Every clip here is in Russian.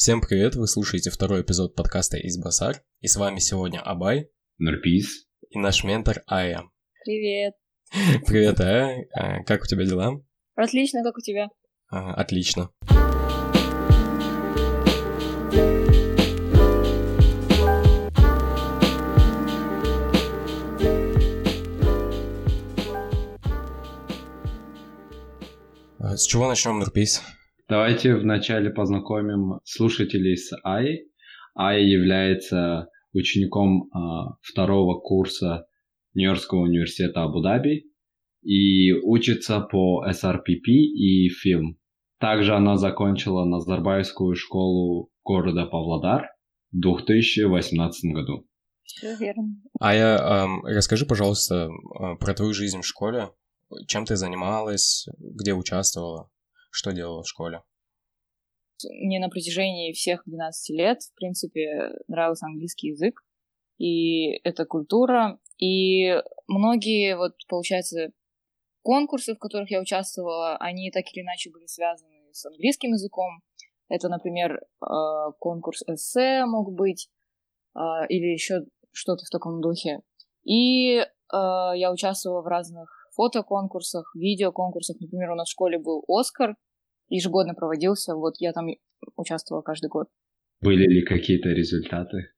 Всем привет, вы слушаете второй эпизод подкаста «Из Басар», и с вами сегодня Абай, Нурпис и наш ментор Ая. Привет. Привет, Ая, а, как у тебя дела? Отлично, как у тебя? А, отлично. А, С чего начнем, Нурпис? Давайте вначале познакомим слушателей с Ай. Ай является учеником а, второго курса Нью-Йоркского университета Абу-Даби и учится по SRPP и фильм. Также она закончила Назарбаевскую школу города Павлодар в 2018 году. Все верно. Ая, ам, расскажи, пожалуйста, а, про твою жизнь в школе. Чем ты занималась, где участвовала, что делала в школе? Мне на протяжении всех 12 лет, в принципе, нравился английский язык, и эта культура, и многие, вот, получается, конкурсы, в которых я участвовала, они так или иначе были связаны с английским языком. Это, например, э, конкурс эссе мог быть, э, или еще что-то в таком духе. И э, я участвовала в разных фотоконкурсах, видеоконкурсах. Например, у нас в школе был Оскар, ежегодно проводился. Вот я там участвовала каждый год. Были ли какие-то результаты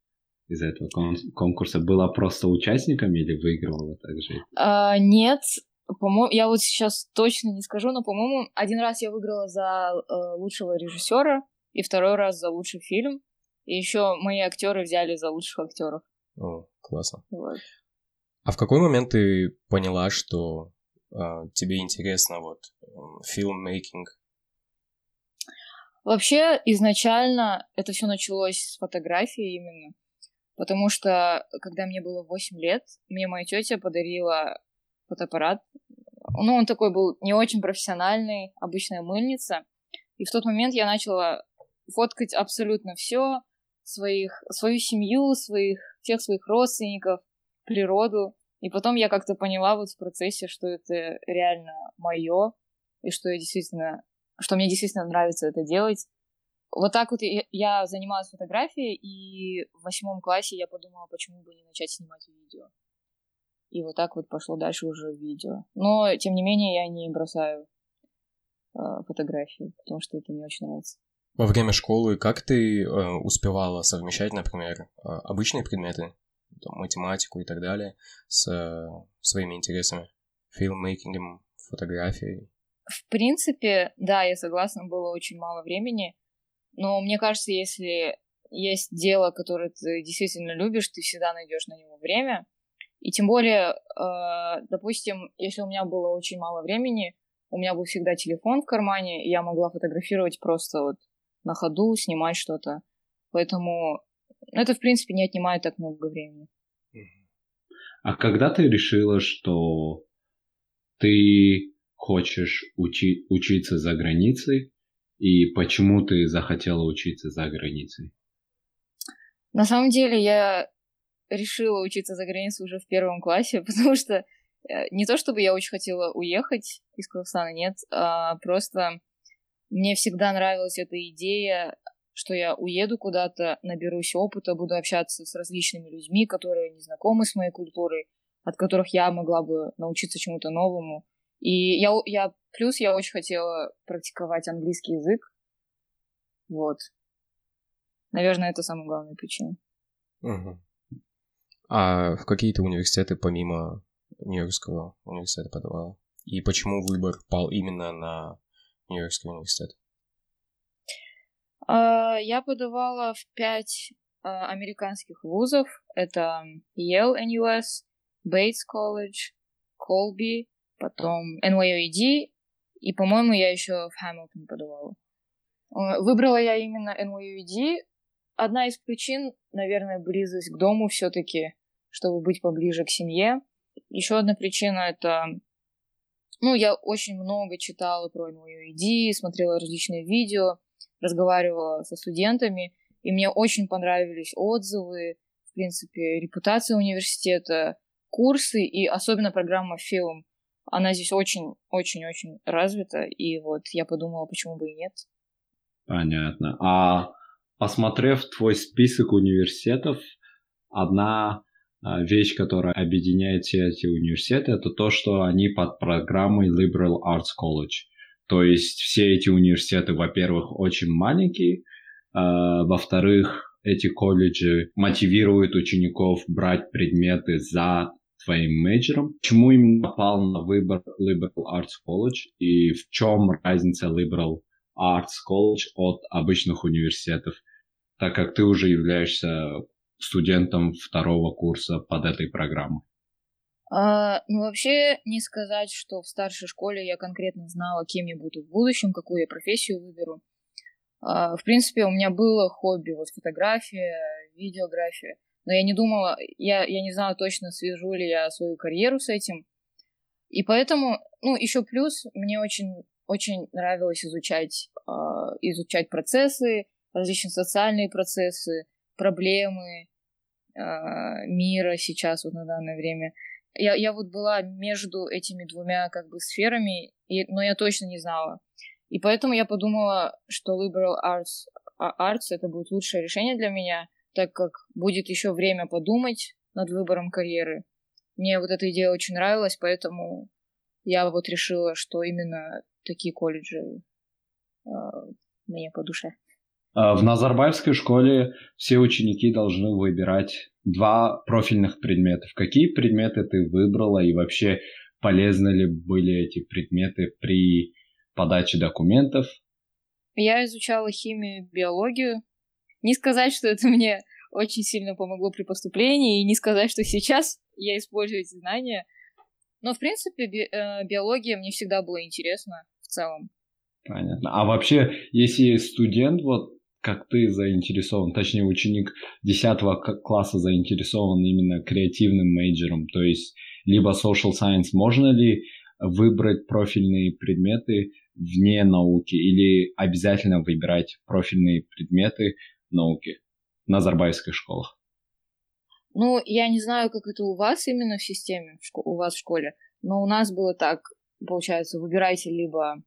из этого кон- конкурса? Была просто участником или выигрывала также? А, нет, по-моему, я вот сейчас точно не скажу, но, по-моему, один раз я выиграла за э, лучшего режиссера и второй раз за лучший фильм. И еще мои актеры взяли за лучших актеров. О, классно. Вот. А в какой момент ты поняла, что а, тебе интересно вот фильммейкинг? Вообще, изначально это все началось с фотографии именно. Потому что, когда мне было 8 лет, мне моя тетя подарила фотоаппарат. Ну, он такой был не очень профессиональный, обычная мыльница. И в тот момент я начала фоткать абсолютно все, своих, свою семью, своих, всех своих родственников, природу. И потом я как-то поняла вот в процессе, что это реально мое, и что я действительно, что мне действительно нравится это делать. Вот так вот я, занималась фотографией, и в восьмом классе я подумала, почему бы не начать снимать видео. И вот так вот пошло дальше уже видео. Но, тем не менее, я не бросаю э, фотографии, потому что это мне очень нравится. Во время школы как ты э, успевала совмещать, например, э, обычные предметы, там, математику и так далее, с э, своими интересами? Фильммейкингом, фотографией? В принципе, да, я согласна, было очень мало времени. Но мне кажется, если есть дело, которое ты действительно любишь, ты всегда найдешь на него время. И тем более, э, допустим, если у меня было очень мало времени, у меня был всегда телефон в кармане, и я могла фотографировать просто вот на ходу, снимать что-то. Поэтому это, в принципе, не отнимает так много времени. А когда ты решила, что ты хочешь учи- учиться за границей, и почему ты захотела учиться за границей? На самом деле, я решила учиться за границей уже в первом классе, потому что э, не то чтобы я очень хотела уехать из Казахстана, нет, а просто мне всегда нравилась эта идея, что я уеду куда-то, наберусь опыта, буду общаться с различными людьми, которые не знакомы с моей культурой, от которых я могла бы научиться чему-то новому. И я, я плюс я очень хотела практиковать английский язык. Вот. Наверное, это самая главная причина. Мгм. А в какие ты университеты помимо Нью-Йоркского университета подавала? И почему выбор пал именно на Нью-Йоркский университет? А, Я подавала в пять а, американских вузов. Это Yale NUS, Bates College, Colby, потом NYUED, и, по-моему, я еще в Хэмилтон подавала. Э, Выбрала я именно NYUED. Одна из причин, наверное, близость к дому все-таки, чтобы быть поближе к семье. Еще одна причина это ну, я очень много читала про NYUED, смотрела различные видео, разговаривала со студентами, и мне очень понравились отзывы, в принципе, репутация университета, курсы и особенно программа фильм. Она здесь очень-очень-очень развита, и вот я подумала, почему бы и нет. Понятно. А посмотрев твой список университетов, одна а, вещь, которая объединяет все эти университеты, это то, что они под программой Liberal Arts College. То есть все эти университеты, во-первых, очень маленькие, а, во-вторых, эти колледжи мотивируют учеников брать предметы за своим мейджором. Почему именно попал на выбор Liberal Arts College и в чем разница Liberal Arts College от обычных университетов, так как ты уже являешься студентом второго курса под этой программой? А, ну, вообще, не сказать, что в старшей школе я конкретно знала, кем я буду в будущем, какую я профессию выберу. А, в принципе, у меня было хобби, вот фотография, видеография, но я не думала, я, я не знала точно, свяжу ли я свою карьеру с этим. И поэтому, ну, еще плюс, мне очень, очень нравилось изучать, э, изучать процессы, различные социальные процессы, проблемы э, мира сейчас, вот на данное время. Я, я вот была между этими двумя как бы сферами, и, но я точно не знала. И поэтому я подумала, что liberal arts, а, arts это будет лучшее решение для меня, так как будет еще время подумать над выбором карьеры. Мне вот эта идея очень нравилась, поэтому я вот решила, что именно такие колледжи э, мне по душе. А, в Назарбаевской школе все ученики должны выбирать два профильных предмета. Какие предметы ты выбрала и вообще полезны ли были эти предметы при подаче документов? Я изучала химию, биологию. Не сказать, что это мне очень сильно помогло при поступлении, и не сказать, что сейчас я использую эти знания. Но, в принципе, би- э, биология мне всегда была интересна в целом. Понятно. А вообще, если студент вот как ты заинтересован, точнее ученик 10 класса заинтересован именно креативным мейджером, то есть либо social science, можно ли выбрать профильные предметы вне науки или обязательно выбирать профильные предметы науки на Назарбаевских школах? Ну, я не знаю, как это у вас именно в системе, у вас в школе, но у нас было так, получается, выбирайте либо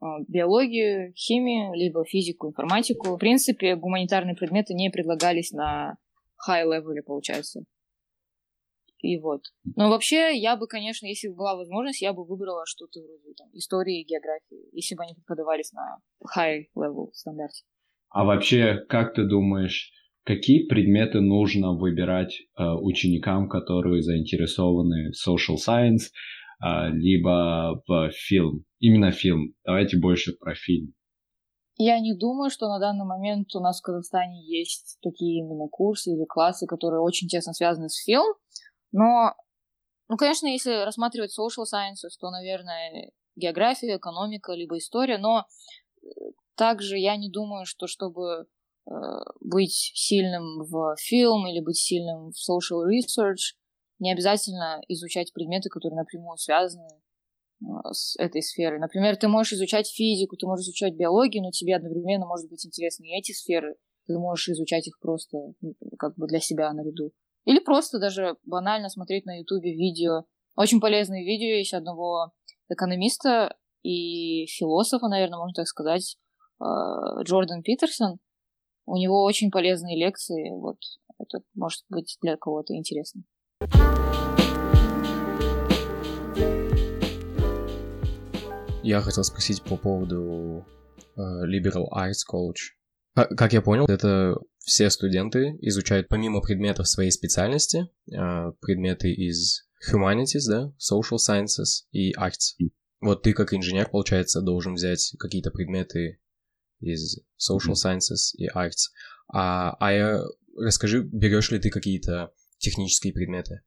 а, биологию, химию, либо физику, информатику. В принципе, гуманитарные предметы не предлагались на high level, получается. И вот. Но вообще, я бы, конечно, если бы была возможность, я бы выбрала что-то вроде там, истории географии, если бы они преподавались на high level стандарте. А вообще, как ты думаешь, какие предметы нужно выбирать э, ученикам, которые заинтересованы в social science, э, либо в фильм? именно фильм. Давайте больше про фильм. Я не думаю, что на данный момент у нас в Казахстане есть такие именно курсы или классы, которые очень тесно связаны с фильмом. Но, ну, конечно, если рассматривать social sciences, то, наверное, география, экономика, либо история. Но э, также я не думаю, что чтобы э, быть сильным в фильм или быть сильным в social research, не обязательно изучать предметы, которые напрямую связаны а, с этой сферой. Например, ты можешь изучать физику, ты можешь изучать биологию, но тебе одновременно может быть интересны и эти сферы. Ты можешь изучать их просто как бы для себя наряду. Или просто даже банально смотреть на ютубе видео. Очень полезные видео есть одного экономиста и философа, наверное, можно так сказать, Джордан Питерсон. У него очень полезные лекции. Вот это может быть для кого-то интересно. Я хотел спросить по поводу uh, Liberal Arts College. Как я понял, это все студенты изучают помимо предметов своей специальности, uh, предметы из humanities, да, social sciences и arts. Вот ты как инженер, получается, должен взять какие-то предметы из social sciences и arts. А, а я, расскажи, берешь ли ты какие-то технические предметы?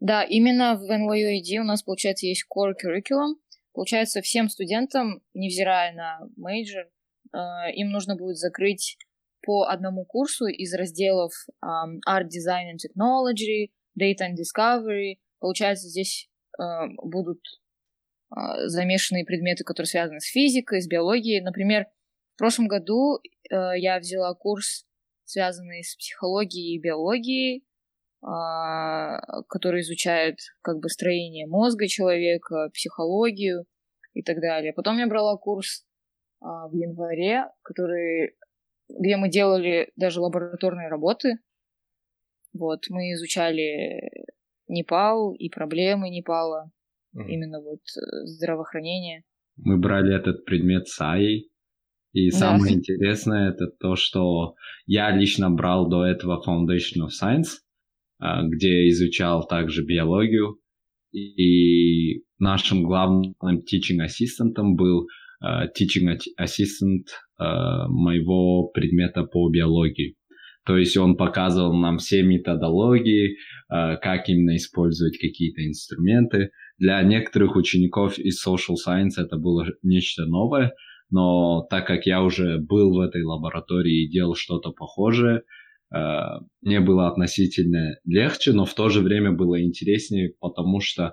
Да, именно в NYUAD у нас, получается, есть core curriculum, Получается, всем студентам, невзирая на major, э, им нужно будет закрыть по одному курсу из разделов Art Design and Technology, Data and Discovery. Получается, здесь э, будут э, замешанные предметы, которые связаны с физикой, с биологией. Например, в прошлом году я взяла курс, связанный с психологией и биологией, а, который изучает как бы строение мозга человека, психологию и так далее. Потом я брала курс а, в январе, который где мы делали даже лабораторные работы. Вот, мы изучали Непал и проблемы Непала, mm. именно вот э, здравоохранение. Мы брали этот предмет САИ, и да. самое интересное это то, что я лично брал до этого Foundation of Science, а, где изучал также биологию, и нашим главным teaching ассистентом был uh, teaching assistant uh, моего предмета по биологии. То есть он показывал нам все методологии, как именно использовать какие-то инструменты. Для некоторых учеников из social science это было нечто новое, но так как я уже был в этой лаборатории и делал что-то похожее, Э, мне было относительно легче, но в то же время было интереснее, потому что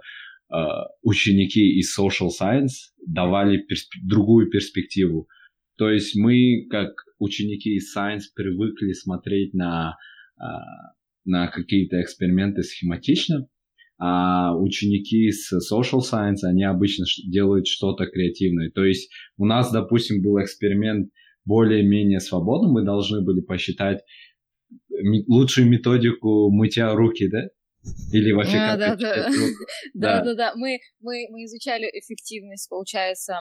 э, ученики из social science давали персп... другую перспективу. То есть мы, как ученики из science, привыкли смотреть на, э, на какие-то эксперименты схематично, а ученики из social science, они обычно делают что-то креативное. То есть у нас, допустим, был эксперимент более-менее свободный, мы должны были посчитать лучшую методику мытья руки, да? Или вообще а, как да, да. да, да, да. Мы, мы, мы изучали эффективность, получается,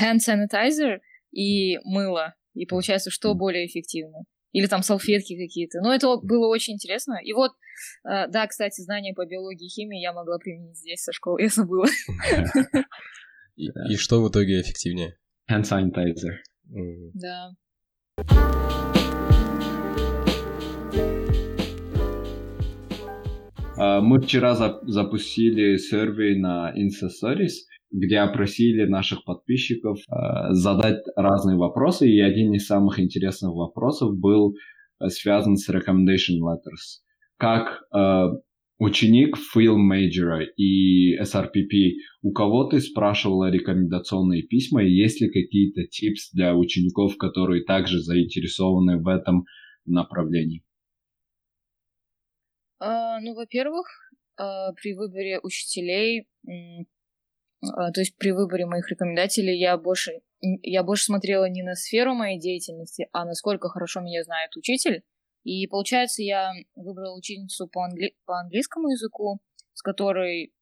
hand sanitizer и мыло. И получается, что более эффективно. Или там салфетки какие-то. Но это было очень интересно. И вот, э, да, кстати, знания по биологии и химии я могла применить здесь со школы, я забыла. И что в итоге эффективнее? Hand sanitizer. Да. А, мы вчера запустили сервей на Insta Stories, где опросили наших подписчиков а, задать разные вопросы, и один из самых интересных вопросов был э, связан с recommendation letters. Как э, ученик film major и SRPP, у кого ты спрашивала рекомендационные письма, и есть ли какие-то типс для учеников, которые также заинтересованы в этом направлении? А, ну, во-первых, а, при выборе учителей, то есть при выборе моих рекомендателей, я больше, я больше смотрела не на сферу моей деятельности, а насколько хорошо меня знает учитель. И получается, я выбрала учительницу по, англи... по английскому языку, с которой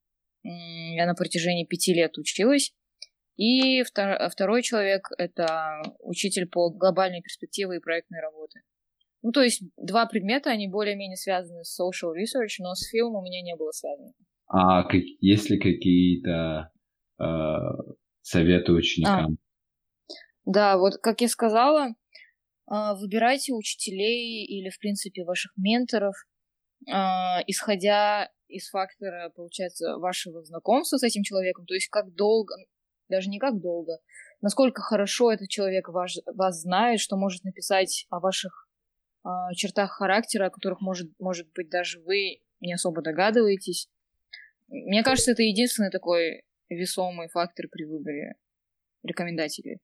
я на протяжении пяти лет училась. И второй человек — это учитель по глобальной перспективе и проектной работы. Ну, то есть два предмета, они более-менее связаны с social research, но с фильмом у меня не было связано. А как, есть ли какие-то советы ученикам? А, да, вот как я сказала, э, выбирайте учителей или, в принципе, ваших менторов, э, исходя из фактора, получается, вашего знакомства с этим человеком, то есть как долго, даже не как долго, насколько хорошо этот человек ваш, вас знает, что может написать о ваших э, чертах характера, о которых, может, может быть, даже вы не особо догадываетесь. Мне кажется, это единственный такой весомый фактор при выборе рекомендателей.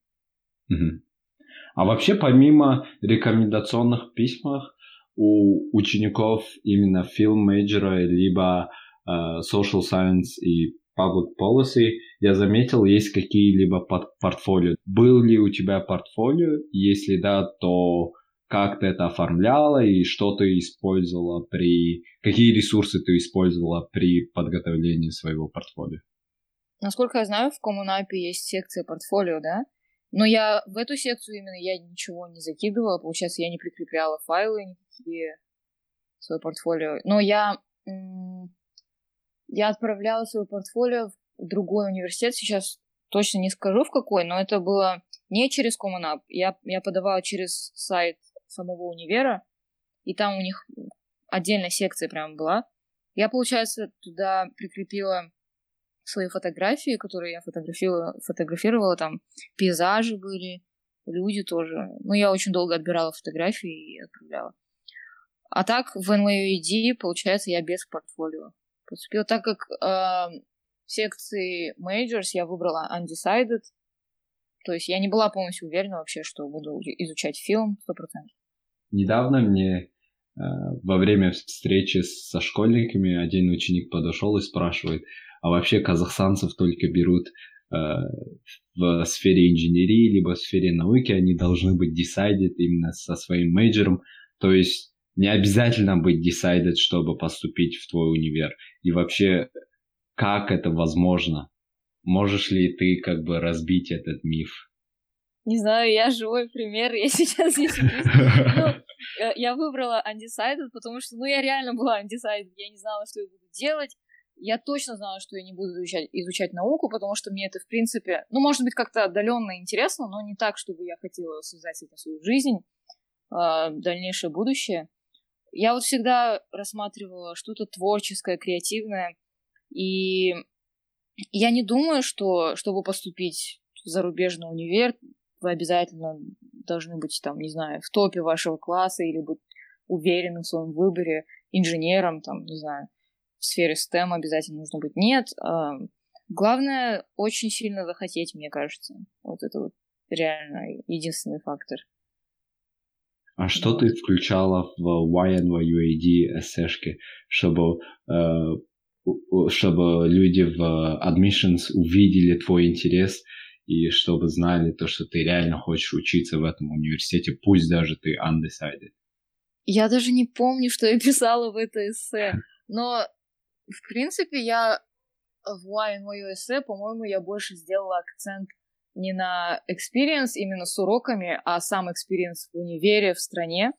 А вообще, помимо рекомендационных письмах, у учеников именно film major либо э, social science и public policy, я заметил, есть какие-либо портфолио. Был ли у тебя портфолио? Если да, то как ты это оформляла и что ты использовала при... Какие ресурсы ты использовала при подготовлении своего портфолио? Насколько я знаю, в Коммунапе есть секция портфолио, да? Но я в эту секцию именно я ничего не закидывала, получается, я не прикрепляла файлы никакие в свое портфолио. Но я, я отправляла свое портфолио в другой университет, сейчас точно не скажу в какой, но это было не через Коммунап. Я, я подавала через сайт самого универа, и там у них отдельная секция прям была. Я, получается, туда прикрепила свои фотографии, которые я фотографировала, фотографировала, там пейзажи были, люди тоже. Ну, я очень долго отбирала фотографии и отправляла. А так, в NYUED, получается, я без портфолио поступила. Так как э, в секции Majors я выбрала Undecided, то есть я не была полностью уверена вообще, что буду изучать фильм 100%. Недавно мне во время встречи со школьниками один ученик подошел и спрашивает, а вообще казахстанцев только берут э, в сфере инженерии, либо в сфере науки, они должны быть decided именно со своим мейджором. То есть не обязательно быть decided, чтобы поступить в твой универ. И вообще, как это возможно? Можешь ли ты как бы разбить этот миф? Не знаю, я живой пример, я сейчас здесь э, Я выбрала undecided, потому что, ну, я реально была undecided, я не знала, что я буду делать. Я точно знала, что я не буду изучать, изучать науку, потому что мне это, в принципе, ну, может быть, как-то отдаленно интересно, но не так, чтобы я хотела связать этим свою жизнь, э, дальнейшее будущее. Я вот всегда рассматривала что-то творческое, креативное, и я не думаю, что чтобы поступить в зарубежный универ, вы обязательно должны быть там, не знаю, в топе вашего класса или быть уверенным в своем выборе, инженером, там, не знаю, в сфере STEM обязательно нужно быть. Нет, э, главное очень сильно захотеть, мне кажется. Вот это вот реально единственный фактор. А что ты включала в YNYUAD эссешки, чтобы, э, чтобы люди в admissions увидели твой интерес и чтобы знали то, что ты реально хочешь учиться в этом университете, пусть даже ты undecided? Я даже не помню, что я писала в это эссе, но, в принципе, я в YNYU эссе, по-моему, я больше сделала акцент не на experience именно с уроками, а сам experience в универе, в стране.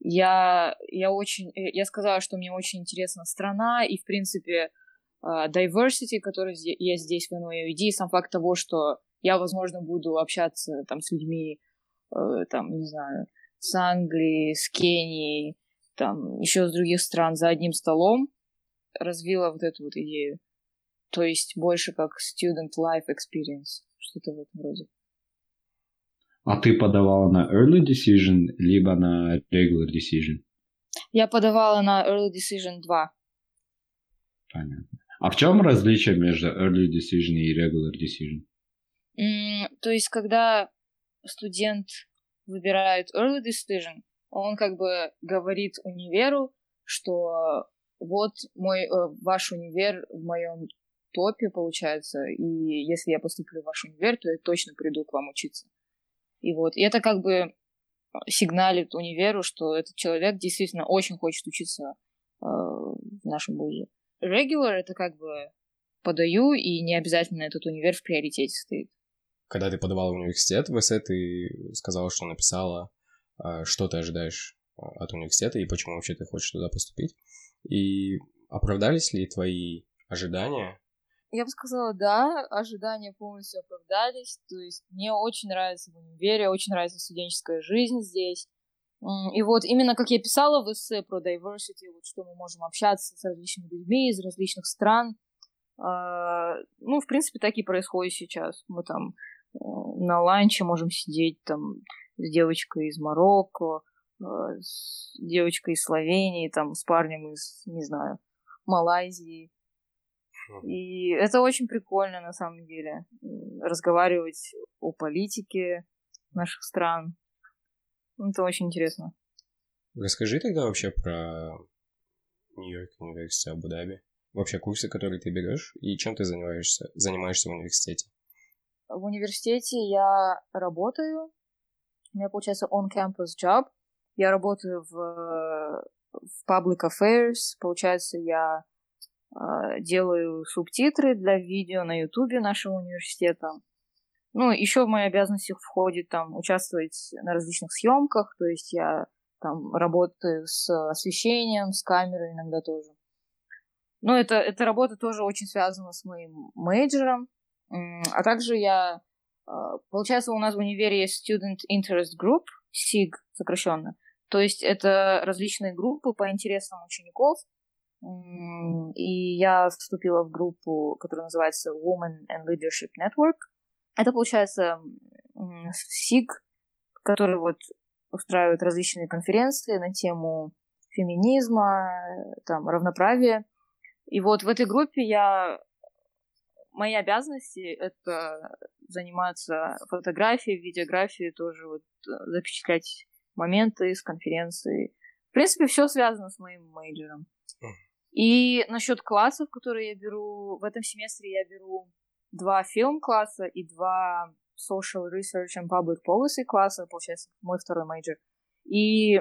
Я, я очень, э, я сказала, что мне очень интересна страна и, в принципе, diversity, который есть здесь в NYUD, сам факт того, что я, возможно, буду общаться там с людьми, э, там, не знаю, с Англии, с Кенией, там, еще с других стран за одним столом, развила вот эту вот идею. То есть больше как student life experience что-то в этом роде. А ты подавала на early decision, либо на regular decision? Я подавала на early decision 2. Понятно. А в чем различие между early decision и regular decision? Mm, то есть, когда студент выбирает early decision, он как бы говорит универу, что вот мой э, ваш универ в моем топе, получается, и если я поступлю в ваш универ, то я точно приду к вам учиться. И вот, и это как бы сигналит универу, что этот человек действительно очень хочет учиться э, в нашем вузе. Regular — это как бы подаю, и не обязательно этот универ в приоритете стоит. Когда ты подавала в университет в эссе, ты сказала, что написала, э, что ты ожидаешь от университета и почему вообще ты хочешь туда поступить. И оправдались ли твои ожидания я бы сказала, да, ожидания полностью оправдались. То есть мне очень нравится в универе, очень нравится студенческая жизнь здесь. И вот именно как я писала в эссе про diversity, вот что мы можем общаться с различными людьми из различных стран, а, ну, в принципе, так и происходит сейчас. Мы там э, на ланче можем сидеть там с девочкой из Марокко, э, с девочкой из Словении, там с парнем из, не знаю, Малайзии. И это очень прикольно, на самом деле, разговаривать о политике наших стран. Это очень интересно. Расскажи тогда вообще про Нью-Йорк университет Абу-Даби. Вообще курсы, которые ты берешь, и чем ты занимаешься, занимаешься в университете? В университете я работаю. У меня получается on-campus job. Я работаю в, в public affairs. Получается, я а, делаю субтитры для видео на ютубе нашего университета. Ну, еще в мои обязанности входит там участвовать на различных съемках, то есть я там работаю с освещением, с камерой иногда тоже. Но это, эта работа тоже очень связана с моим мейджером. А также я... А, получается, у нас в универе есть Student Interest Group, SIG сокращенно. То есть это различные группы по интересам учеников, и я вступила в группу, которая называется Women and Leadership Network. Это, получается, СИГ, который вот устраивает различные конференции на тему феминизма, там, равноправия. И вот в этой группе я... Мои обязанности — это заниматься фотографией, видеографией, тоже вот э, запечатлять моменты с конференции. В принципе, все связано с моим мейджером. И насчет классов, которые я беру, в этом семестре я беру два фильм-класса и два social research and public policy класса, получается, мой второй major. И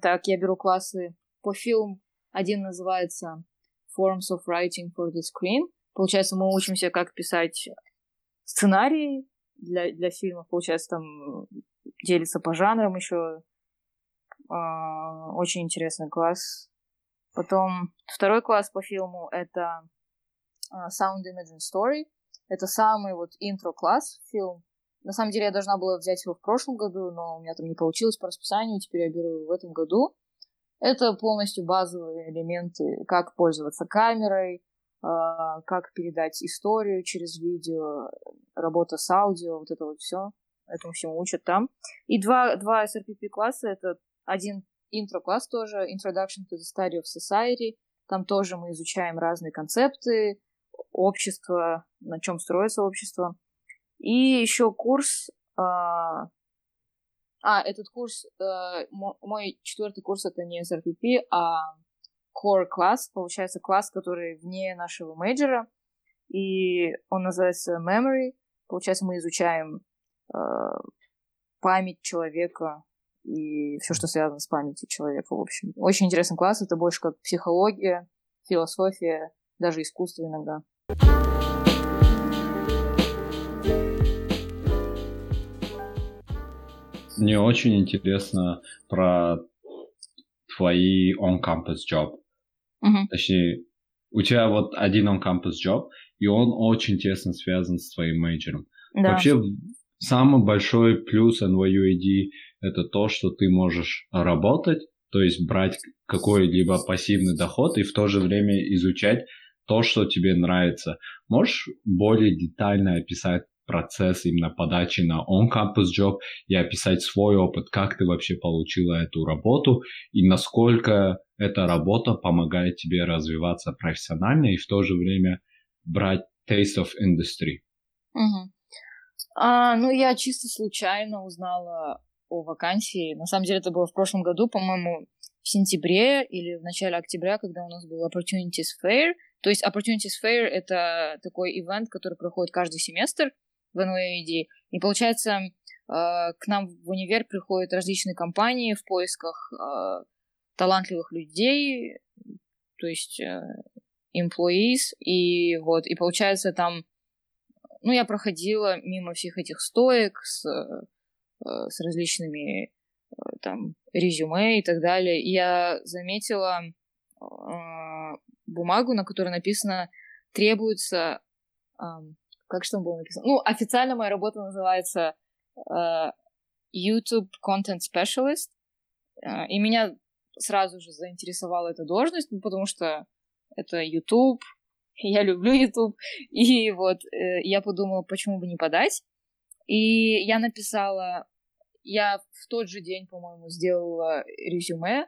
так, я беру классы по фильм. Один называется Forms of Writing for the Screen. Получается, мы учимся, как писать сценарии для, для фильмов. Получается, там делится по жанрам еще. А, очень интересный класс. Потом второй класс по фильму — это а, Sound Image and Story. Это самый вот интро-класс фильм. На самом деле я должна была взять его в прошлом году, но у меня там не получилось по расписанию, теперь я беру его в этом году. Это полностью базовые элементы, как пользоваться камерой, а, как передать историю через видео, работа с аудио, вот это вот все. Этому всему учат там. И два, два SRPP класса, это один интро-класс тоже, Introduction to the Study of Society. Там тоже мы изучаем разные концепты, общество, на чем строится общество. И еще курс... А, а этот курс, а, мой четвертый курс это не SRPP, а Core класс, получается класс, который вне нашего мейджора, и он называется Memory. Получается, мы изучаем э, память человека и все, что связано с памятью человека, в общем. Очень интересный класс, это больше как психология, философия, даже искусство иногда. Мне очень интересно про твои on-campus job. Uh-huh. Точнее, у тебя вот один on-campus job, и он очень тесно связан с твоим мейджором. Да. Вообще, самый большой плюс NYUAD это то, что ты можешь работать, то есть брать какой-либо пассивный доход и в то же время изучать то, что тебе нравится. Можешь более детально описать процесс именно подачи на on-campus job и описать свой опыт, как ты вообще получила эту работу и насколько эта работа помогает тебе развиваться профессионально и в то же время брать taste of industry. Угу. А, ну, я чисто случайно узнала о вакансии. На самом деле это было в прошлом году, по-моему, в сентябре или в начале октября, когда у нас был Opportunities Fair. То есть Opportunities Fair — это такой ивент, который проходит каждый семестр в NYUD. И получается, а, к нам в универ приходят различные компании в поисках а, талантливых людей, то есть э, employees, и вот, и получается там, ну, я проходила мимо всех этих стоек с, э, с различными э, там резюме и так далее, и я заметила бумагу, на которой написано требуется как что там было написано? Ну, официально моя работа называется uh, YouTube Content Specialist. Uh, и меня сразу же заинтересовала эта должность, ну, потому что это YouTube, я люблю YouTube. И вот uh, я подумала, почему бы не подать. И я написала, я в тот же день, по-моему, сделала резюме.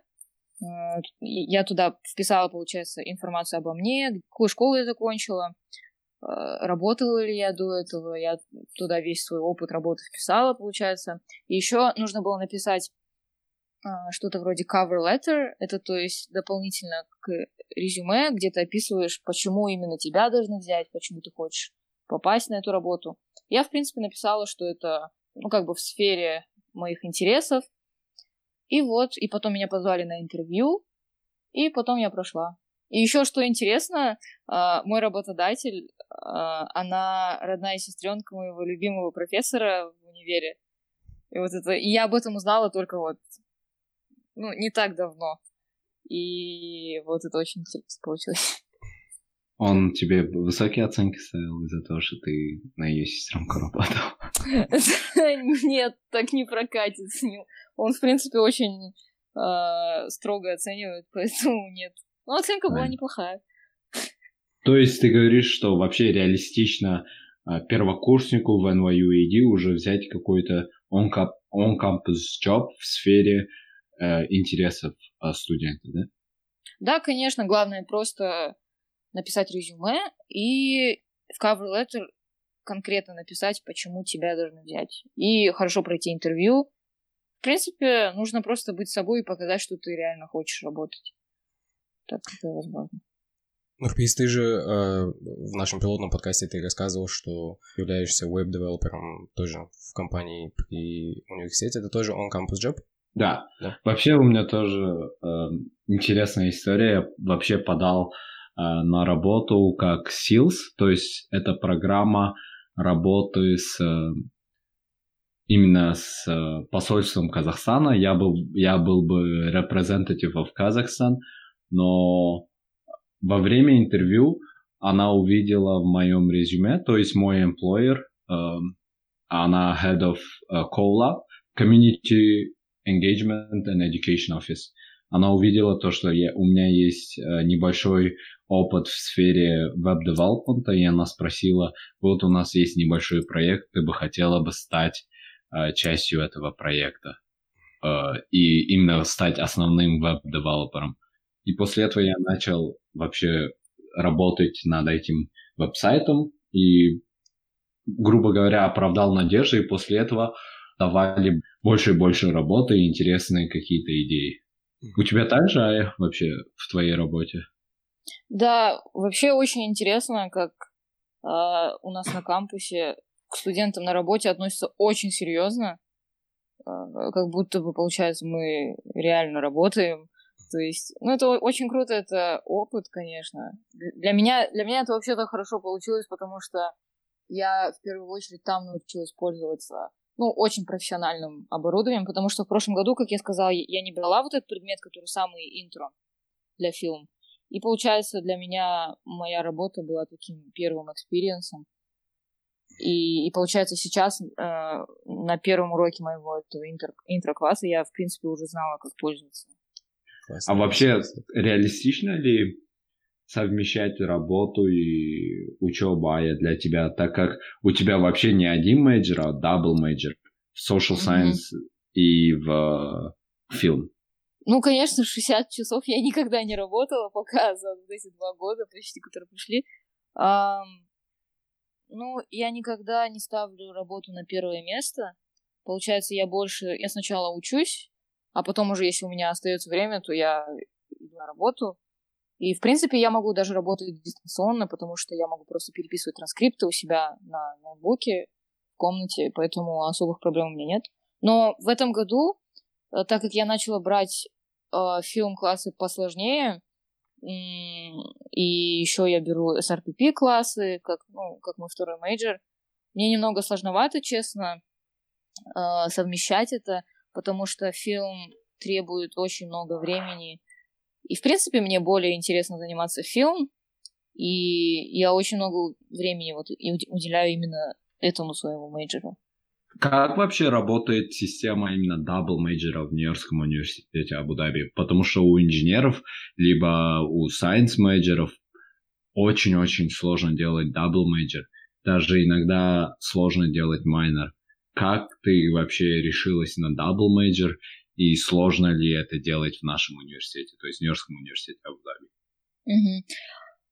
Я туда вписала, получается, информацию обо мне, какую школу я закончила, Э, работала ли я до этого, я туда весь свой опыт работы вписала, получается. И еще нужно было написать а, что-то вроде cover letter, это то есть дополнительно к резюме, где ты описываешь, почему именно тебя должны взять, почему ты хочешь попасть на эту работу. Я, в принципе, написала, что это, ну, как бы в сфере моих интересов. И вот, и потом меня позвали на интервью, и потом я прошла. И еще что интересно, а, мой работодатель, а, она родная сестренка моего любимого профессора в универе. И вот это, и я об этом узнала только вот, ну, не так давно. И вот это очень интересно получилось. Он тебе высокие оценки ставил из-за того, что ты на ее сестренку работал? Нет, так не прокатит с ним. Он, в принципе, очень а, строго оценивает, поэтому нет. Но оценка была неплохая. То есть ты говоришь, что вообще реалистично а, первокурснику в NYU уже взять какой-то on-campus job в сфере э, интересов э, студента, да? Да, конечно. Главное просто написать резюме и в cover letter конкретно написать, почему тебя должны взять. И хорошо пройти интервью. В принципе, нужно просто быть собой и показать, что ты реально хочешь работать. Так это возможно. Нурпис, ты же э, в нашем пилотном подкасте ты рассказывал, что являешься веб-девелопером тоже в компании при университете. Это тоже on-campus job? Да. да. Вообще у меня тоже э, интересная история. Я вообще подал э, на работу как SEALS, то есть это программа работы с э, именно с э, посольством Казахстана. Я был, я был бы representative of Kazakhstan, но во время интервью она увидела в моем резюме, то есть мой employer, э, она head of COLA, Community Engagement and Education Office. Она увидела то, что я, у меня есть э, небольшой опыт в сфере веб-девелопмента, и она спросила, вот у нас есть небольшой проект, ты бы хотела бы стать э, частью этого проекта э, и именно стать основным веб-девелопером. И после этого я начал вообще работать над этим веб-сайтом и, грубо говоря, оправдал надежды, и после этого давали больше и больше работы и интересные какие-то идеи. У тебя также а, вообще в твоей работе? Да, вообще очень интересно, как э, у нас на кампусе к студентам на работе относятся очень серьезно, э, как будто бы, получается, мы реально работаем. То есть, ну, это очень круто, это опыт, конечно. Для меня, для меня это вообще-то хорошо получилось, потому что я в первую очередь там научилась пользоваться, ну, очень профессиональным оборудованием, потому что в прошлом году, как я сказала, я не брала вот этот предмет, который самый интро для фильма. И получается, для меня моя работа была таким первым experience ом. И, и получается, сейчас э, на первом уроке моего этого intro, intro-класса я, в принципе, уже знала, как пользоваться а вообще реалистично ли совмещать работу и учебу а для тебя, так как у тебя вообще не один major, а double major в social science mm-hmm. и в фильм? Ну, конечно, 60 часов я никогда не работала, пока за эти два года почти, которые пришли. Um, ну, я никогда не ставлю работу на первое место. Получается, я больше... Я сначала учусь, а потом уже, если у меня остается время, то я иду на работу. И, в принципе, я могу даже работать дистанционно, потому что я могу просто переписывать транскрипты у себя на ноутбуке в комнате, поэтому особых проблем у меня нет. Но в этом году, э, так как я начала брать э, фильм-классы посложнее, и еще я беру SRPP классы, как, ну, как мой второй major, мне немного сложновато, честно, э, совмещать это, потому что фильм требует очень много времени. И, в принципе, мне более интересно заниматься фильмом, и я очень много времени вот уделяю именно этому своему major у. Как вообще работает система именно double major а в Нью-Йоркском университете Абу-Даби? Потому что у инженеров, либо у science major ов очень-очень сложно делать double major. Даже иногда сложно делать minor как ты вообще решилась на double major и сложно ли это делать в нашем университете, то есть в Нью-Йоркском университете Абу-Даби? Угу.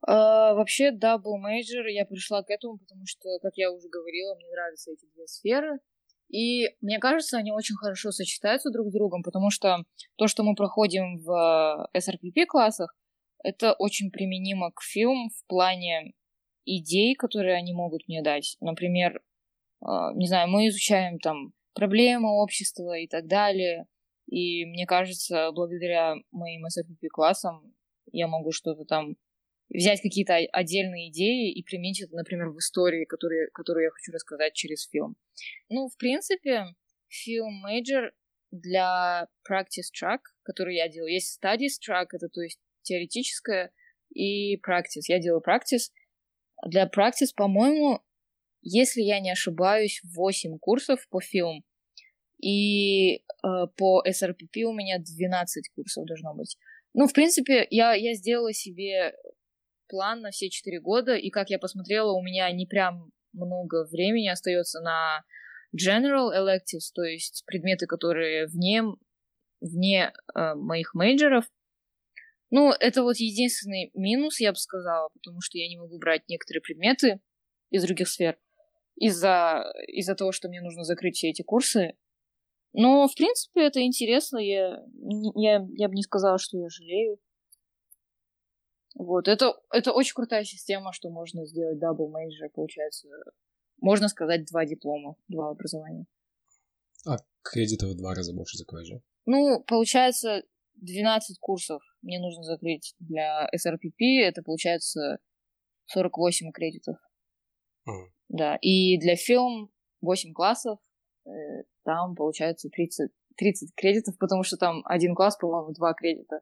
Uh, вообще, double major, я пришла к этому, потому что, как я уже говорила, мне нравятся эти две сферы. И мне кажется, они очень хорошо сочетаются друг с другом, потому что то, что мы проходим в SRPP классах, это очень применимо к фильму в плане идей, которые они могут мне дать. Например, а, не знаю, мы изучаем там проблемы общества и так далее. И мне кажется, благодаря моим SFP-классам я могу что-то там взять какие-то отдельные идеи и применить это, например, в истории, которые, которую я хочу рассказать через фильм. Ну, в принципе, фильм Major для practice track, который я делаю, есть studies track, это то есть теоретическое, и practice. Я делаю practice. Для practice, по-моему, если я не ошибаюсь, 8 курсов по фильм. И э, по SRPP у меня 12 курсов должно быть. Ну, в принципе, я, я сделала себе план на все 4 года, и как я посмотрела, у меня не прям много времени остается на general electives, то есть предметы, которые вне, вне э, моих мейджеров. Ну, это вот единственный минус, я бы сказала, потому что я не могу брать некоторые предметы из других сфер из-за из того, что мне нужно закрыть все эти курсы. Но, в принципе, это интересно. Я, я, я бы не сказала, что я жалею. Вот, это, это очень крутая система, что можно сделать double major, получается, можно сказать, два диплома, два образования. А кредитов в два раза больше закроешь, Ну, получается, 12 курсов мне нужно закрыть для SRPP, это получается 48 кредитов. Mm. Да, и для фильм 8 классов, там получается 30, 30 кредитов, потому что там один класс, по-моему, два кредита.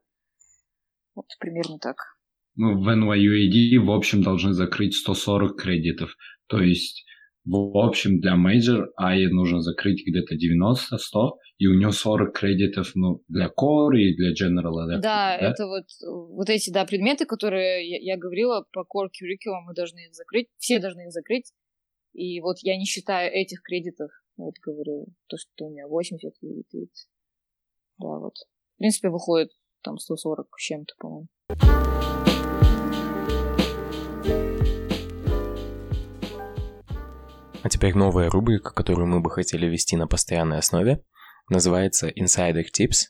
Вот примерно так. Ну, в NYUAD, в общем, должны закрыть 140 кредитов. То есть, в общем, для major а и нужно закрыть где-то 90-100, и у него 40 кредитов ну, для Core и для General Electric. Да, да, это вот, вот эти, да, предметы, которые я, я говорила по Core Curriculum, мы должны их закрыть, все должны их закрыть. И вот я не считаю этих кредитов, вот говорю, то, что у меня 80 или 30. Да, вот. В принципе, выходит там 140 с чем-то, по-моему. А теперь новая рубрика, которую мы бы хотели вести на постоянной основе называется Insider Tips.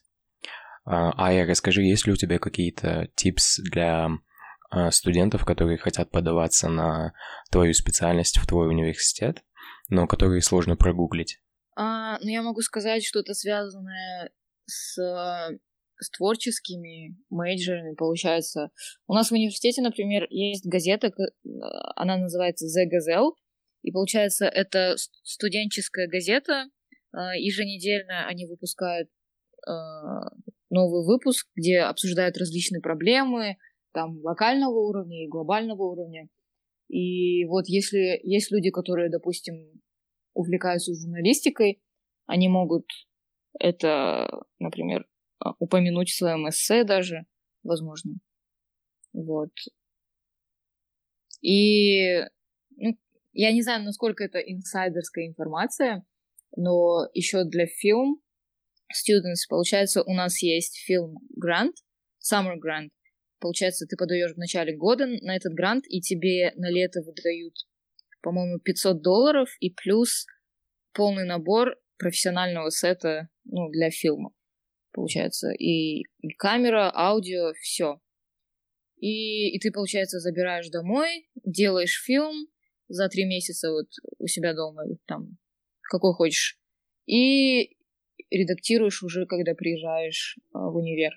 А, Ая, расскажи, есть ли у тебя какие-то tips для а, студентов, которые хотят подаваться на твою специальность в твой университет, но которые сложно прогуглить? А, ну, я могу сказать что-то связанное с, с творческими мейджорами, получается. У нас в университете, например, есть газета, она называется The Gazelle, и получается, это студенческая газета, а, еженедельно они выпускают а, новый выпуск, где обсуждают различные проблемы, там, локального уровня и глобального уровня. И вот если есть люди, которые, допустим, увлекаются журналистикой, они могут это, например, а, упомянуть в своем эссе даже, возможно. Вот. И ну, я не знаю, насколько это инсайдерская информация, но еще для фильм students, получается, у нас есть фильм грант, summer grant. Получается, ты подаешь в начале года на этот грант, и тебе на лето выдают, по-моему, 500 долларов и плюс полный набор профессионального сета ну, для фильма. Получается, и, и камера, аудио, все. И, и ты, получается, забираешь домой, делаешь фильм за три месяца вот у себя дома, там, какой хочешь. И редактируешь уже, когда приезжаешь а, в универ.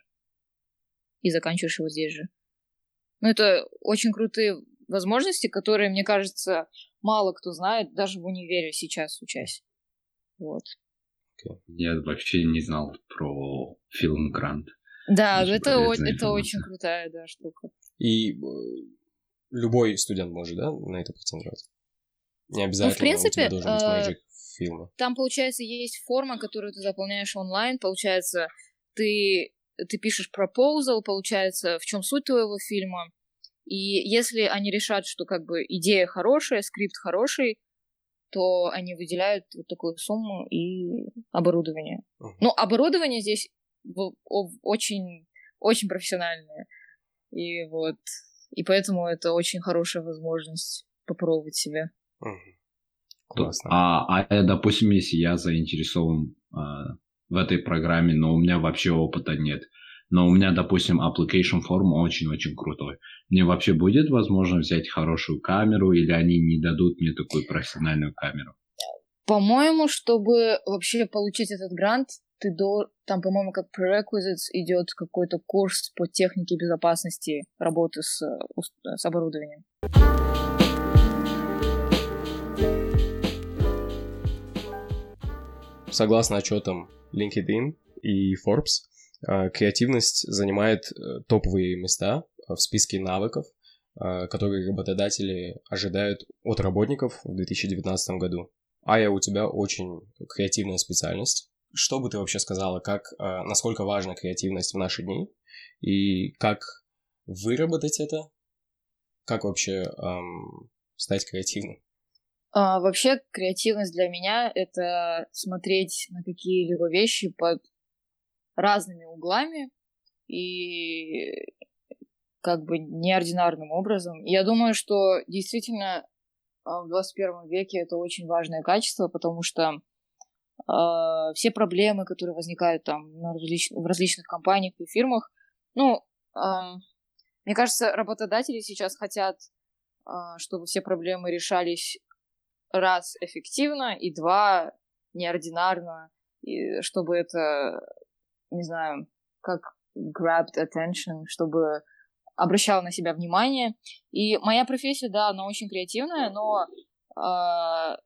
И заканчиваешь его здесь же. Ну, это очень крутые возможности, которые, мне кажется, мало кто знает, даже в универе сейчас учась. Вот. Я вообще не знал про фильм Грант. Да, это, о- это очень крутая да, штука. И э, любой студент может, да, на это претендовать? Не обязательно, ну, в принципе, у тебя должен быть Magic фильма. Там, получается, есть форма, которую ты заполняешь онлайн. Получается, ты, ты пишешь proposal, получается, в чем суть твоего фильма. И если они решат, что как бы идея хорошая, скрипт хороший, то они выделяют вот такую сумму и оборудование. Uh-huh. Ну, оборудование здесь очень, очень профессиональное. И вот, и поэтому это очень хорошая возможность попробовать себя. Uh-huh. Классно. А, а, допустим, если я заинтересован а, в этой программе, но у меня вообще опыта нет, но у меня, допустим, application form очень-очень крутой. Мне вообще будет возможно взять хорошую камеру или они не дадут мне такую профессиональную камеру? По-моему, чтобы вообще получить этот грант, ты до... там, по-моему, как prerequisites идет какой-то курс по технике безопасности работы с, с оборудованием. Согласно отчетам LinkedIn и Forbes, э, креативность занимает э, топовые места в списке навыков, э, которые работодатели ожидают от работников в 2019 году. Ая, у тебя очень креативная специальность. Что бы ты вообще сказала, как, насколько важна креативность в наши дни и как выработать это? Как вообще эм, стать креативным? А, вообще, креативность для меня — это смотреть на какие-либо вещи под разными углами и как бы неординарным образом. я думаю, что действительно а, в 21 веке это очень важное качество, потому что э, все проблемы, которые возникают там на различ... в различных компаниях и фирмах, ну, э, Мне кажется, работодатели сейчас хотят, а, чтобы все проблемы решались раз эффективно и два неординарно, и чтобы это, не знаю, как grabbed attention, чтобы обращал на себя внимание. И моя профессия, да, она очень креативная, но э,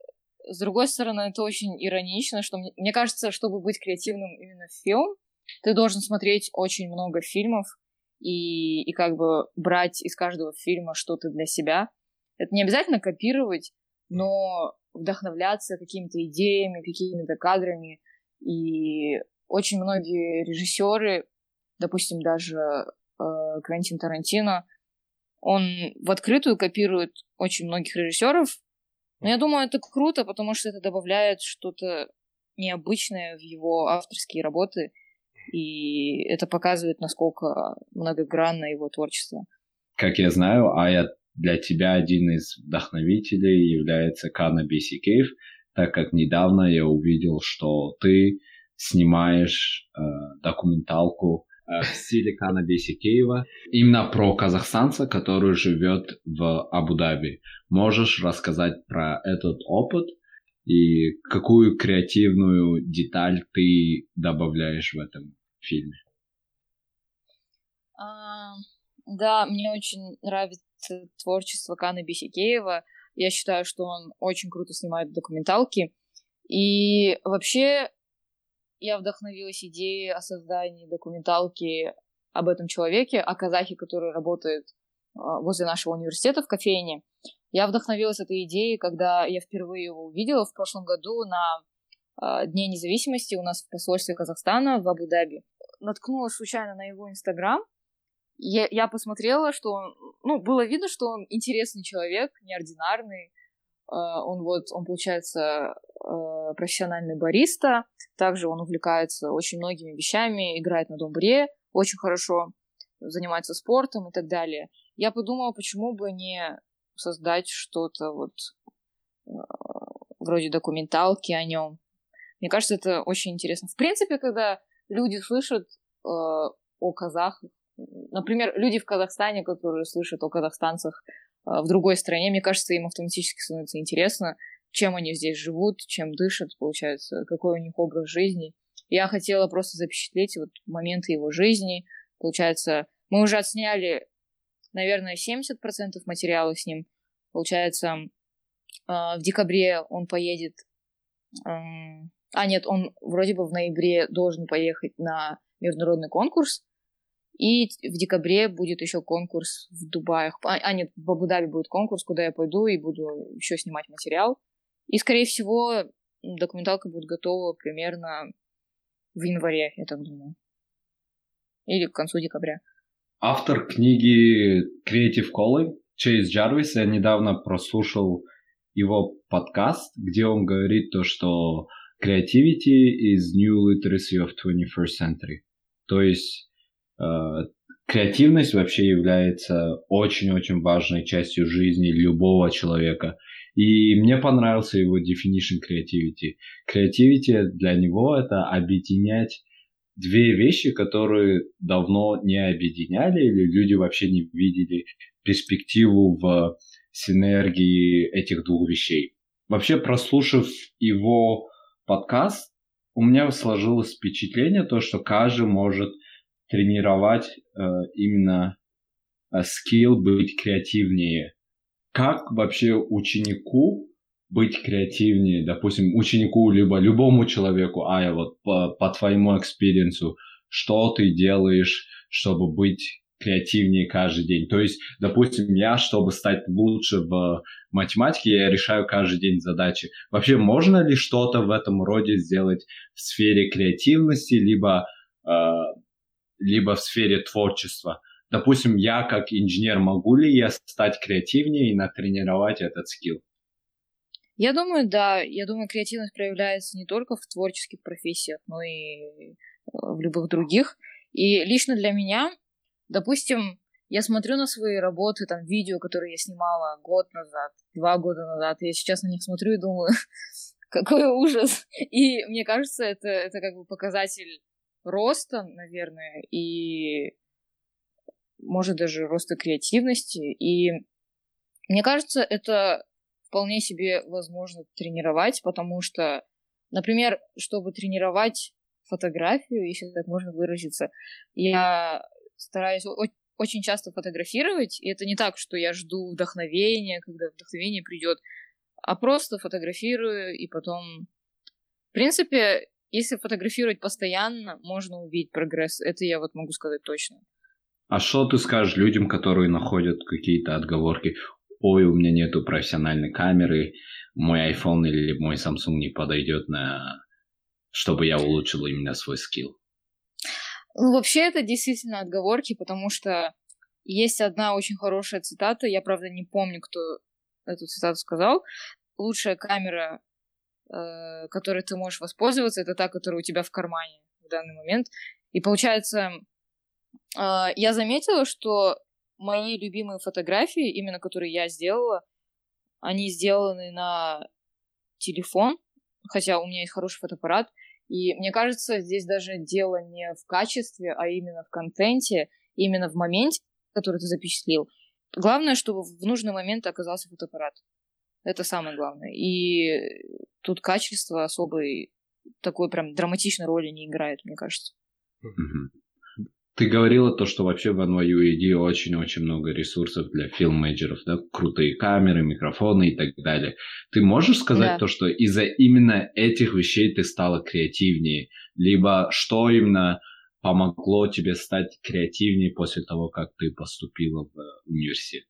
с другой стороны, это очень иронично, что мне, мне кажется, чтобы быть креативным именно в фильм, ты должен смотреть очень много фильмов и, и как бы брать из каждого фильма что-то для себя. Это не обязательно копировать, но вдохновляться какими-то идеями, какими-то кадрами. И очень многие режиссеры, допустим, даже э, Квентин Тарантино, он в открытую копирует очень многих режиссеров. Но я думаю, это круто, потому что это добавляет что-то необычное в его авторские работы. И это показывает, насколько многогранно его творчество. Как я знаю, а я для тебя один из вдохновителей является Кана Кейв, так как недавно я увидел, что ты снимаешь э, документалку э, в стиле Кана Кейва именно про казахстанца, который живет в Абу-Даби. Можешь рассказать про этот опыт и какую креативную деталь ты добавляешь в этом фильме? А, да, мне очень нравится творчество Каны Бесикеева. Я считаю, что он очень круто снимает документалки. И вообще я вдохновилась идеей о создании документалки об этом человеке, о казахе, который работает а, возле нашего университета в кофейне. Я вдохновилась этой идеей, когда я впервые его увидела в прошлом году на а, Дне независимости у нас в посольстве Казахстана в Абу-Даби. Наткнулась случайно на его инстаграм, я, я посмотрела, что он, ну, было видно, что он интересный человек, неординарный. Uh, он вот, он получается uh, профессиональный бариста, также он увлекается очень многими вещами, играет на домбре очень хорошо, занимается спортом и так далее. Я подумала, почему бы не создать что-то вот uh, вроде документалки о нем. Мне кажется, это очень интересно. В принципе, когда люди слышат о казахах, Например, люди в Казахстане, которые слышат о казахстанцах а, в другой стране, мне кажется, им автоматически становится интересно, чем они здесь живут, чем дышат, получается, какой у них образ жизни. Я хотела просто запечатлеть вот моменты его жизни. Получается, мы уже отсняли, наверное, 70% материала с ним. Получается, а, в декабре он поедет... А, нет, он вроде бы в ноябре должен поехать на международный конкурс и в декабре будет еще конкурс в Дубаях. А, а нет, в Абу-Даби будет конкурс, куда я пойду и буду еще снимать материал. И, скорее всего, документалка будет готова примерно в январе, я так думаю. Или к концу декабря. Автор книги Creative Calling Чейз Джарвис, я недавно прослушал его подкаст, где он говорит то, что creativity is new literacy of 21st century. То есть креативность вообще является очень-очень важной частью жизни любого человека. И мне понравился его definition creativity. Creativity для него это объединять две вещи, которые давно не объединяли или люди вообще не видели перспективу в синергии этих двух вещей. Вообще, прослушав его подкаст, у меня сложилось впечатление, то, что каждый может тренировать э, именно э, skill быть креативнее. Как вообще ученику быть креативнее, допустим, ученику, либо любому человеку, а я вот по, по твоему experience у, что ты делаешь, чтобы быть креативнее каждый день. То есть, допустим, я, чтобы стать лучше в математике, я решаю каждый день задачи. Вообще, можно ли что-то в этом роде сделать в сфере креативности, либо э, либо в сфере творчества. Допустим, я как инженер могу ли я стать креативнее и натренировать этот скилл? Я думаю, да. Я думаю, креативность проявляется не только в творческих профессиях, но и э, в любых других. И лично для меня, допустим, я смотрю на свои работы, там, видео, которые я снимала год назад, два года назад, я сейчас на них смотрю и думаю, какой ужас. И мне кажется, это, это как бы показатель роста, наверное, и может даже роста креативности. И мне кажется, это вполне себе возможно тренировать, потому что, например, чтобы тренировать фотографию, если так можно выразиться, я стараюсь очень часто фотографировать, и это не так, что я жду вдохновения, когда вдохновение придет, а просто фотографирую, и потом... В принципе, если фотографировать постоянно, можно увидеть прогресс. Это я вот могу сказать точно. А что ты скажешь людям, которые находят какие-то отговорки? Ой, у меня нету профессиональной камеры, мой iPhone или мой Samsung не подойдет на чтобы я улучшил именно свой скилл. Ну, вообще это действительно отговорки, потому что есть одна очень хорошая цитата, я, правда, не помню, кто эту цитату сказал. Лучшая камера, э, которой ты можешь воспользоваться, это та, которая у тебя в кармане в данный момент. И получается, э, я заметила, что мои любимые фотографии, именно которые я сделала, они сделаны на телефон, хотя у меня есть хороший фотоаппарат, и мне кажется, здесь даже дело не в качестве, а именно в контенте, именно в моменте, который ты запечатлил. Главное, чтобы в нужный момент оказался фотоаппарат. Это самое главное. И тут качество особой такой прям драматичной роли не играет, мне кажется. Ты говорила то, что вообще в NYUED очень-очень много ресурсов для филммейджеров, да, крутые камеры, микрофоны и так далее. Ты можешь сказать да. то, что из-за именно этих вещей ты стала креативнее? Либо что именно помогло тебе стать креативнее после того, как ты поступила в университет?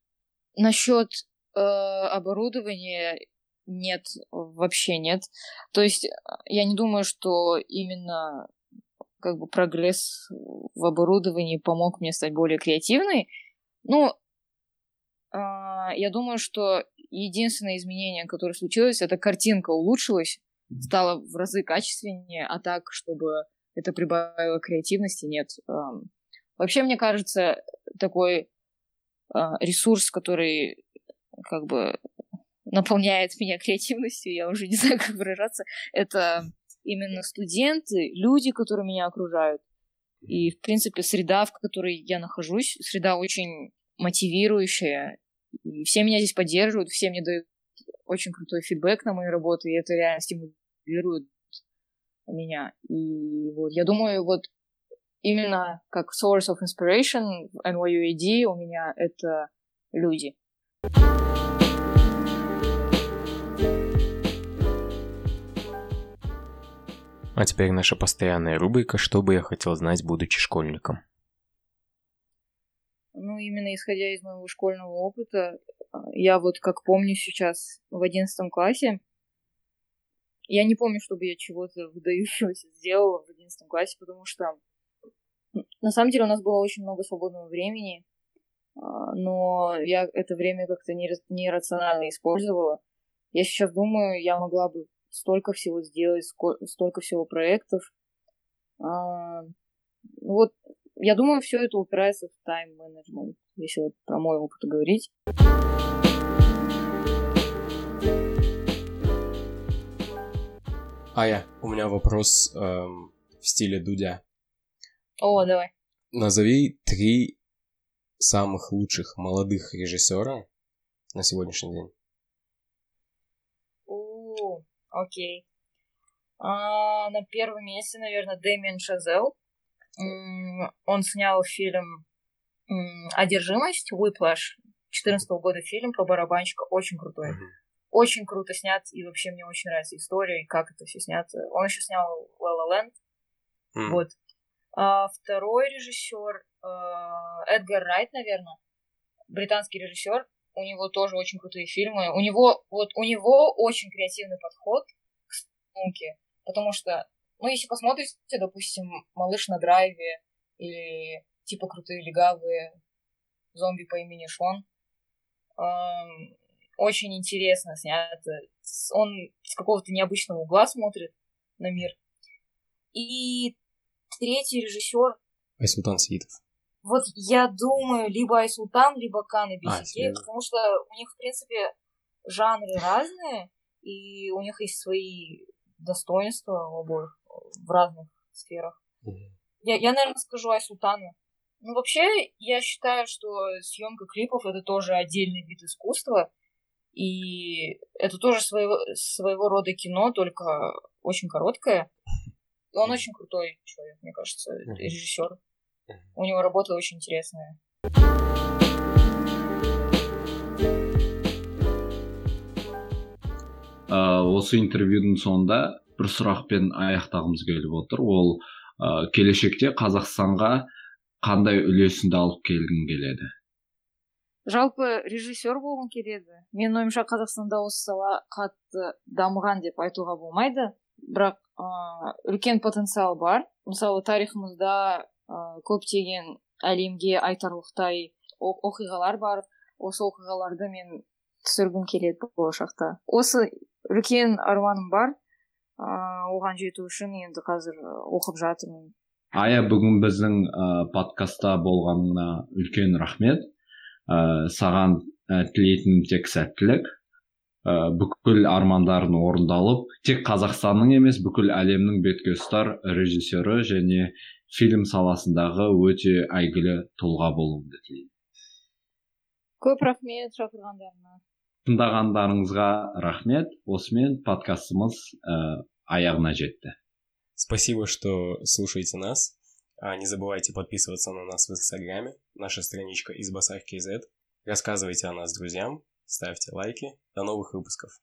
Насчет э, оборудования нет, вообще нет. То есть я не думаю, что именно как бы прогресс в оборудовании помог мне стать более креативной. Ну, э, я думаю, что единственное изменение, которое случилось, это картинка улучшилась, стала в разы качественнее, а так, чтобы это прибавило креативности, нет. Э, вообще, мне кажется, такой э, ресурс, который как бы наполняет меня креативностью, я уже не знаю, как выражаться, это именно студенты, люди, которые меня окружают. И, в принципе, среда, в которой я нахожусь, среда очень мотивирующая. И все меня здесь поддерживают, все мне дают очень крутой фидбэк на мою работу, и это реально стимулирует меня. И вот я думаю, вот именно как source of inspiration в NYUAD у меня это люди. А теперь наша постоянная рубрика «Что бы я хотел знать, будучи школьником?» Ну, именно исходя из моего школьного опыта, а, я вот как помню сейчас в одиннадцатом классе, я не помню, чтобы я чего-то выдающегося сделала в одиннадцатом классе, потому что на самом деле у нас было очень много свободного времени, а, но я это время как-то нерационально использовала. Я сейчас думаю, я могла бы столько всего сделать, столько всего проектов. А, вот, я думаю, все это упирается в тайм-менеджмент, если вот про мой опыт говорить. Ая, у меня вопрос эм, в стиле Дудя. О, давай. Назови три самых лучших молодых режиссера на сегодняшний день. Окей. А, на первом месте, наверное, Дэмиан Шазел. Он снял фильм «Одержимость», «Whiplash», 14 года фильм про барабанщика, очень крутой. Mm-hmm. Очень круто снят, и вообще мне очень нравится история, и как это все снято. Он еще снял La La Land. Mm. Вот. А, второй режиссер а, Эдгар Райт, наверное, британский режиссер у него тоже очень крутые фильмы. У него, вот, у него очень креативный подход к съемке, потому что, ну, если посмотрите, допустим, «Малыш на драйве» или типа «Крутые легавые», «Зомби по имени Шон», эм, очень интересно снято. Он с какого-то необычного угла смотрит на мир. И третий режиссер... Айсултан Саидов. Вот я думаю, либо Айсултан, либо Кан и Бесиде, а, потому что у них, в принципе, жанры разные, и у них есть свои достоинства у обоих в разных сферах. Mm-hmm. Я, я, наверное, скажу Айсултану. Ну, вообще, я считаю, что съемка клипов это тоже отдельный вид искусства. И это тоже своего, своего рода кино, только очень короткое. И он очень крутой человек, мне кажется, режиссер. У него работа очень интересная. осы интервьюдің соңында бір сұрақпен аяқтағымыз келіп отыр. Ол ә, келешекте қазақстанға қандай үлесіңді алып келгің келеді? Жалпы режиссер болғым келеді. Менің ойымша қазақстанда осы сала қатты дамыған деп айтуға болмайды. Бірақ ә, үлкен потенциал бар. Мысалы тарихымызда көптеген әлемге айтарлықтай оқиғалар бар. Осы оқиғаларды мен түсіргім келеді болашақта. Осы үлкен арманым бар. Ыыы оған жету үшін енді қазір оқып жатырмын. Ая бүгін біздің ә, подкастта болғаныңа үлкен рахмет. Ә, саған ә, тілейтінім тек сәттілік. Ә, бүкіл армандарың орындалып тек қазақстанның емес бүкіл әлемнің бетке ұстар режиссері және фильм саласындағы өте әйгілі тұлға болуыңды тілеймін көп рахмет шақырғандарыңа тыңдағандарыңызға рахмет осымен подкастымыз ә, аяғына жетті спасибо что слушаете нас а не забывайте подписываться на нас в инстаграме наша страничка из басарки z рассказывайте о нас друзьям ставьте лайки до новых выпусков